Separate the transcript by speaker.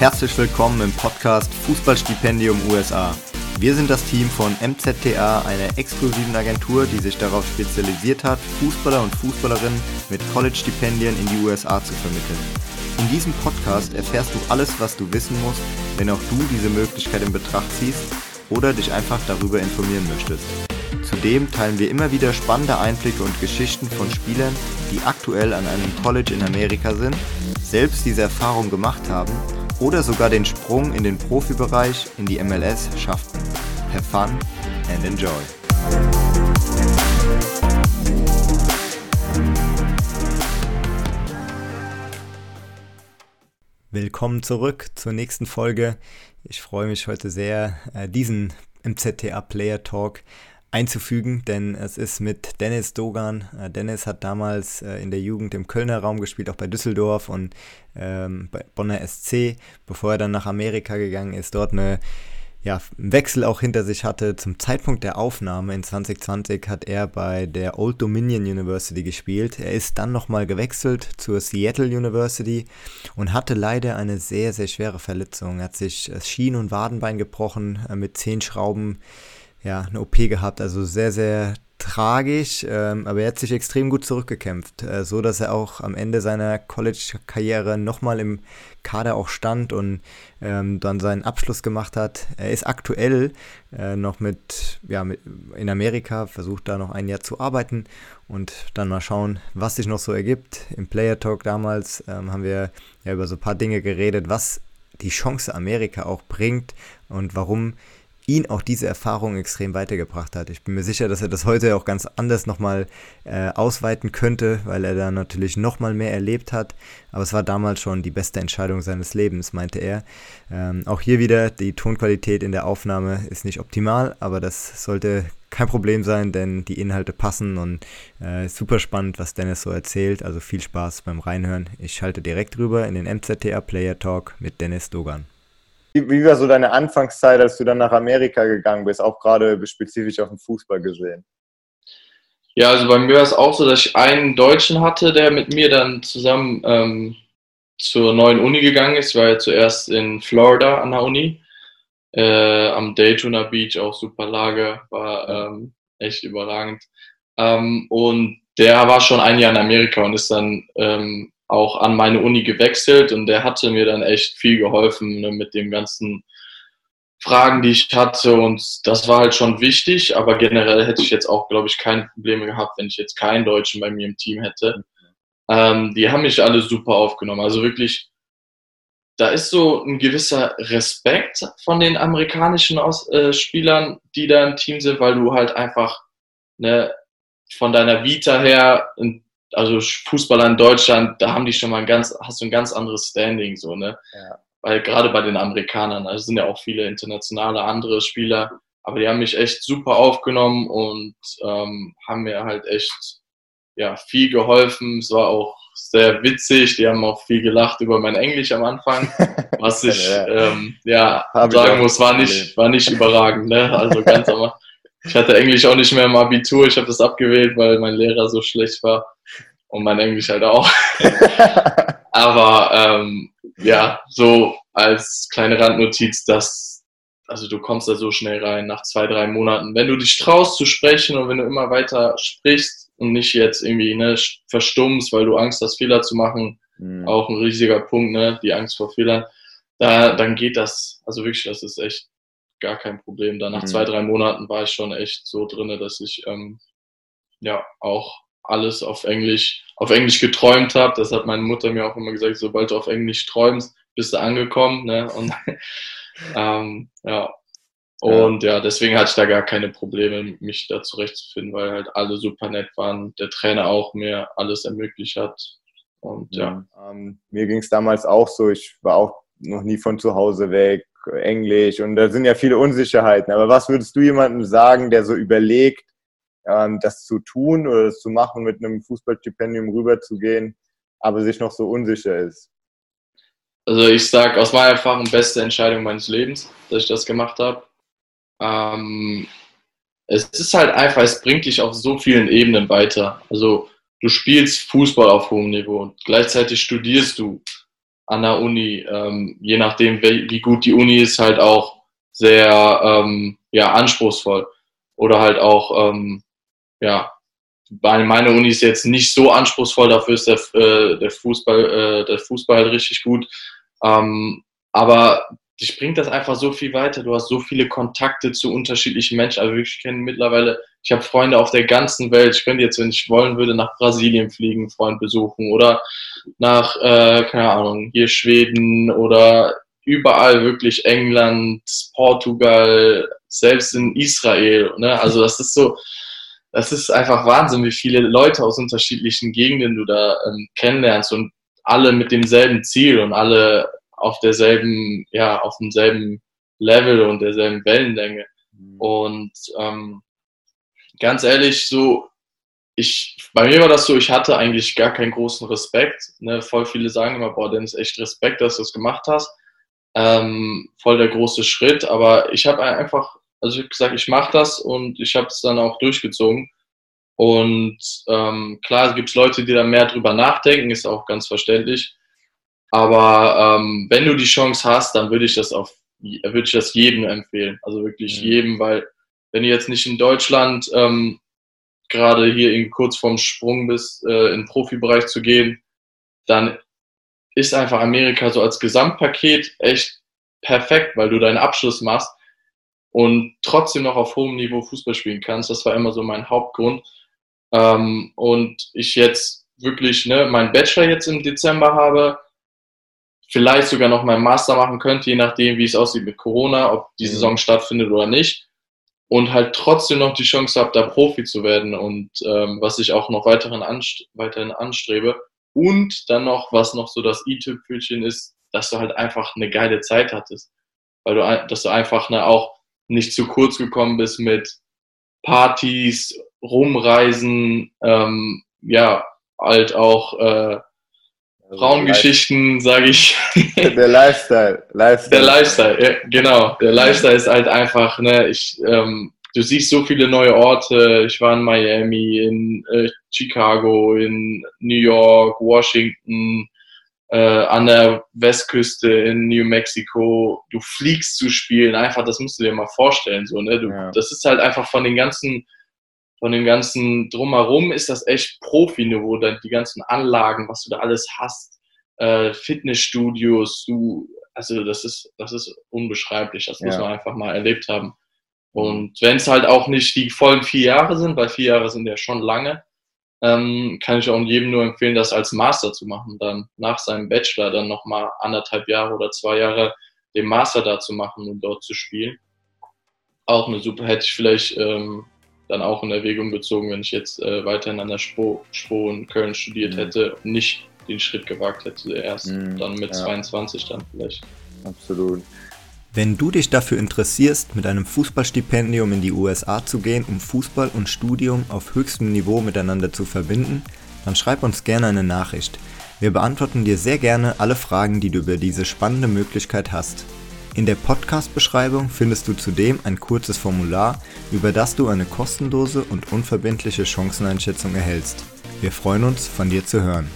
Speaker 1: Herzlich willkommen im Podcast Fußballstipendium USA. Wir sind das Team von MZTA, einer exklusiven Agentur, die sich darauf spezialisiert hat, Fußballer und Fußballerinnen mit College-Stipendien in die USA zu vermitteln. In diesem Podcast erfährst du alles, was du wissen musst, wenn auch du diese Möglichkeit in Betracht ziehst oder dich einfach darüber informieren möchtest. Zudem teilen wir immer wieder spannende Einblicke und Geschichten von Spielern, die aktuell an einem College in Amerika sind, selbst diese Erfahrung gemacht haben oder sogar den Sprung in den Profibereich in die MLS schafften. Have fun and enjoy. Willkommen zurück zur nächsten Folge. Ich freue mich heute sehr, äh, diesen MZTA Player Talk einzufügen, denn es ist mit Dennis Dogan. Äh, Dennis hat damals äh, in der Jugend im Kölner Raum gespielt, auch bei Düsseldorf und ähm, bei Bonner SC, bevor er dann nach Amerika gegangen ist, dort eine ja, einen Wechsel auch hinter sich hatte. Zum Zeitpunkt der Aufnahme in 2020 hat er bei der Old Dominion University gespielt. Er ist dann nochmal gewechselt zur Seattle University und hatte leider eine sehr, sehr schwere Verletzung. Er hat sich das Schien- und Wadenbein gebrochen, äh, mit zehn Schrauben ja, eine OP gehabt. Also sehr, sehr tragisch, ähm, aber er hat sich extrem gut zurückgekämpft, äh, so dass er auch am Ende seiner College-Karriere nochmal im Kader auch stand und ähm, dann seinen Abschluss gemacht hat. Er ist aktuell äh, noch mit, ja, mit, in Amerika, versucht da noch ein Jahr zu arbeiten und dann mal schauen, was sich noch so ergibt. Im Player Talk damals ähm, haben wir ja über so ein paar Dinge geredet, was die Chance Amerika auch bringt und warum ihn auch diese Erfahrung extrem weitergebracht hat. Ich bin mir sicher, dass er das heute auch ganz anders nochmal äh, ausweiten könnte, weil er da natürlich nochmal mehr erlebt hat. Aber es war damals schon die beste Entscheidung seines Lebens, meinte er. Ähm, auch hier wieder, die Tonqualität in der Aufnahme ist nicht optimal, aber das sollte kein Problem sein, denn die Inhalte passen und äh, super spannend, was Dennis so erzählt. Also viel Spaß beim Reinhören. Ich schalte direkt rüber in den MZTA Player Talk mit Dennis Dogan.
Speaker 2: Wie, war so deine Anfangszeit, als du dann nach Amerika gegangen bist, auch gerade spezifisch auf den Fußball gesehen?
Speaker 3: Ja, also bei mir war es auch so, dass ich einen Deutschen hatte, der mit mir dann zusammen ähm, zur neuen Uni gegangen ist. Ich war ja zuerst in Florida an der Uni, äh, am Daytona Beach, auch super Lage, war ähm, echt überragend. Ähm, und der war schon ein Jahr in Amerika und ist dann ähm, auch an meine Uni gewechselt und der hatte mir dann echt viel geholfen ne, mit den ganzen Fragen, die ich hatte und das war halt schon wichtig, aber generell hätte ich jetzt auch, glaube ich, keine Probleme gehabt, wenn ich jetzt keinen Deutschen bei mir im Team hätte. Ähm, die haben mich alle super aufgenommen, also wirklich, da ist so ein gewisser Respekt von den amerikanischen Aus äh, Spielern, die da im Team sind, weil du halt einfach ne, von deiner Vita her ein also Fußballer in Deutschland, da haben die schon mal ein ganz, hast du ein ganz anderes Standing, so, ne? Ja. Weil gerade bei den Amerikanern, also sind ja auch viele internationale andere Spieler, aber die haben mich echt super aufgenommen und ähm, haben mir halt echt ja, viel geholfen. Es war auch sehr witzig, die haben auch viel gelacht über mein Englisch am Anfang, was ich ja, ähm, ja sagen muss, war nicht, war nicht überragend, ne? Also ganz am ich hatte Englisch auch nicht mehr im Abitur. Ich habe das abgewählt, weil mein Lehrer so schlecht war. Und mein Englisch halt auch. Aber ähm, ja, so als kleine Randnotiz, dass, also du kommst da so schnell rein nach zwei, drei Monaten. Wenn du dich traust zu sprechen und wenn du immer weiter sprichst und nicht jetzt irgendwie ne, verstummst, weil du Angst hast, Fehler zu machen, mhm. auch ein riesiger Punkt, ne, die Angst vor Fehlern, da, dann geht das. Also wirklich, das ist echt gar kein Problem. Da nach mhm. zwei, drei Monaten war ich schon echt so drin, dass ich ähm, ja auch alles auf Englisch, auf Englisch geträumt habe. Das hat meine Mutter mir auch immer gesagt, sobald du auf Englisch träumst, bist du angekommen. Ne? Und ähm, ja. Und ja. ja, deswegen hatte ich da gar keine Probleme, mich da zurechtzufinden, weil halt alle super nett waren, der Trainer auch mir alles ermöglicht hat. Und ja.
Speaker 2: ja ähm, mir ging es damals auch so, ich war auch noch nie von zu Hause weg, Englisch und da sind ja viele Unsicherheiten. Aber was würdest du jemandem sagen, der so überlegt, ähm, das zu tun oder das zu machen, mit einem Fußballstipendium rüberzugehen, aber sich noch so unsicher ist?
Speaker 3: Also ich sage aus meiner Erfahrung beste Entscheidung meines Lebens, dass ich das gemacht habe. Ähm, es ist halt einfach, es bringt dich auf so vielen Ebenen weiter. Also du spielst Fußball auf hohem Niveau und gleichzeitig studierst du an der Uni, ähm, je nachdem, wie, gut die Uni ist, halt auch sehr ähm, ja, anspruchsvoll. Oder halt auch, ähm, ja, meine Uni ist jetzt nicht so anspruchsvoll, dafür ist der, äh, der, Fußball, äh, der Fußball halt richtig gut. Ähm, aber dich bringt das einfach so viel weiter. Du hast so viele Kontakte zu unterschiedlichen Menschen. Also ich kenne mittlerweile, ich habe Freunde auf der ganzen Welt. Ich könnte jetzt, wenn ich wollen würde, nach Brasilien fliegen, Freund besuchen oder nach, äh, keine Ahnung, hier Schweden oder überall wirklich England, Portugal, selbst in Israel. Ne? Also das ist so, das ist einfach Wahnsinn, wie viele Leute aus unterschiedlichen Gegenden du da ähm, kennenlernst und alle mit demselben Ziel und alle auf derselben, ja, auf demselben Level und derselben Wellenlänge. Mhm. Und ähm, ganz ehrlich, so, ich, bei mir war das so, ich hatte eigentlich gar keinen großen Respekt. Ne? Voll viele sagen immer, boah, Dennis, echt Respekt, dass du das gemacht hast. Ähm, voll der große Schritt, aber ich habe einfach, also ich habe gesagt, ich mache das und ich habe es dann auch durchgezogen. Und ähm, klar, es gibt Leute, die da mehr drüber nachdenken, ist auch ganz verständlich. Aber ähm, wenn du die Chance hast, dann würde ich das auf würde ich das jedem empfehlen. Also wirklich mhm. jedem, weil wenn du jetzt nicht in Deutschland ähm, gerade hier in, kurz vorm Sprung bist, äh, in den Profibereich zu gehen, dann ist einfach Amerika so als Gesamtpaket echt perfekt, weil du deinen Abschluss machst und trotzdem noch auf hohem Niveau Fußball spielen kannst. Das war immer so mein Hauptgrund. Ähm, und ich jetzt wirklich ne, meinen Bachelor jetzt im Dezember habe, vielleicht sogar noch meinen Master machen könnte, je nachdem, wie es aussieht mit Corona, ob die mhm. Saison stattfindet oder nicht. Und halt trotzdem noch die Chance habe, da Profi zu werden und ähm, was ich auch noch weiterhin, anst weiterhin anstrebe. Und dann noch, was noch so das i-Tüpfelchen ist, dass du halt einfach eine geile Zeit hattest. Weil du, dass du einfach ne, auch nicht zu kurz gekommen bist mit Partys, Rumreisen, ähm, ja, halt auch äh, also Frauengeschichten, sage ich.
Speaker 2: Der Lifestyle. Lifestyle.
Speaker 3: Der Lifestyle, ja, genau. Der Lifestyle ist halt einfach, ne, ich, ähm, du siehst so viele neue Orte. Ich war in Miami, in äh, Chicago, in New York, Washington, äh, an der Westküste in New Mexico. Du fliegst zu spielen, einfach, das musst du dir mal vorstellen, so, ne? Du, ja. Das ist halt einfach von den ganzen von dem ganzen Drumherum ist das echt Profi-Niveau, die ganzen Anlagen, was du da alles hast, äh, Fitnessstudios, du, also das ist, das ist unbeschreiblich, das ja. muss man einfach mal erlebt haben. Und wenn es halt auch nicht die vollen vier Jahre sind, weil vier Jahre sind ja schon lange, ähm, kann ich auch jedem nur empfehlen, das als Master zu machen, dann nach seinem Bachelor dann nochmal anderthalb Jahre oder zwei Jahre den Master da zu machen und dort zu spielen. Auch eine super, hätte ich vielleicht ähm, dann auch in Erwägung gezogen, wenn ich jetzt äh, weiterhin an der Spo, Spo in Köln studiert mhm. hätte und nicht den Schritt gewagt hätte, erst mhm, dann mit ja. 22 dann vielleicht.
Speaker 2: Absolut.
Speaker 1: Wenn du dich dafür interessierst, mit einem Fußballstipendium in die USA zu gehen, um Fußball und Studium auf höchstem Niveau miteinander zu verbinden, dann schreib uns gerne eine Nachricht. Wir beantworten dir sehr gerne alle Fragen, die du über diese spannende Möglichkeit hast. In der Podcast-Beschreibung findest du zudem ein kurzes Formular, über das du eine kostenlose und unverbindliche Chanceneinschätzung erhältst. Wir freuen uns, von dir zu hören.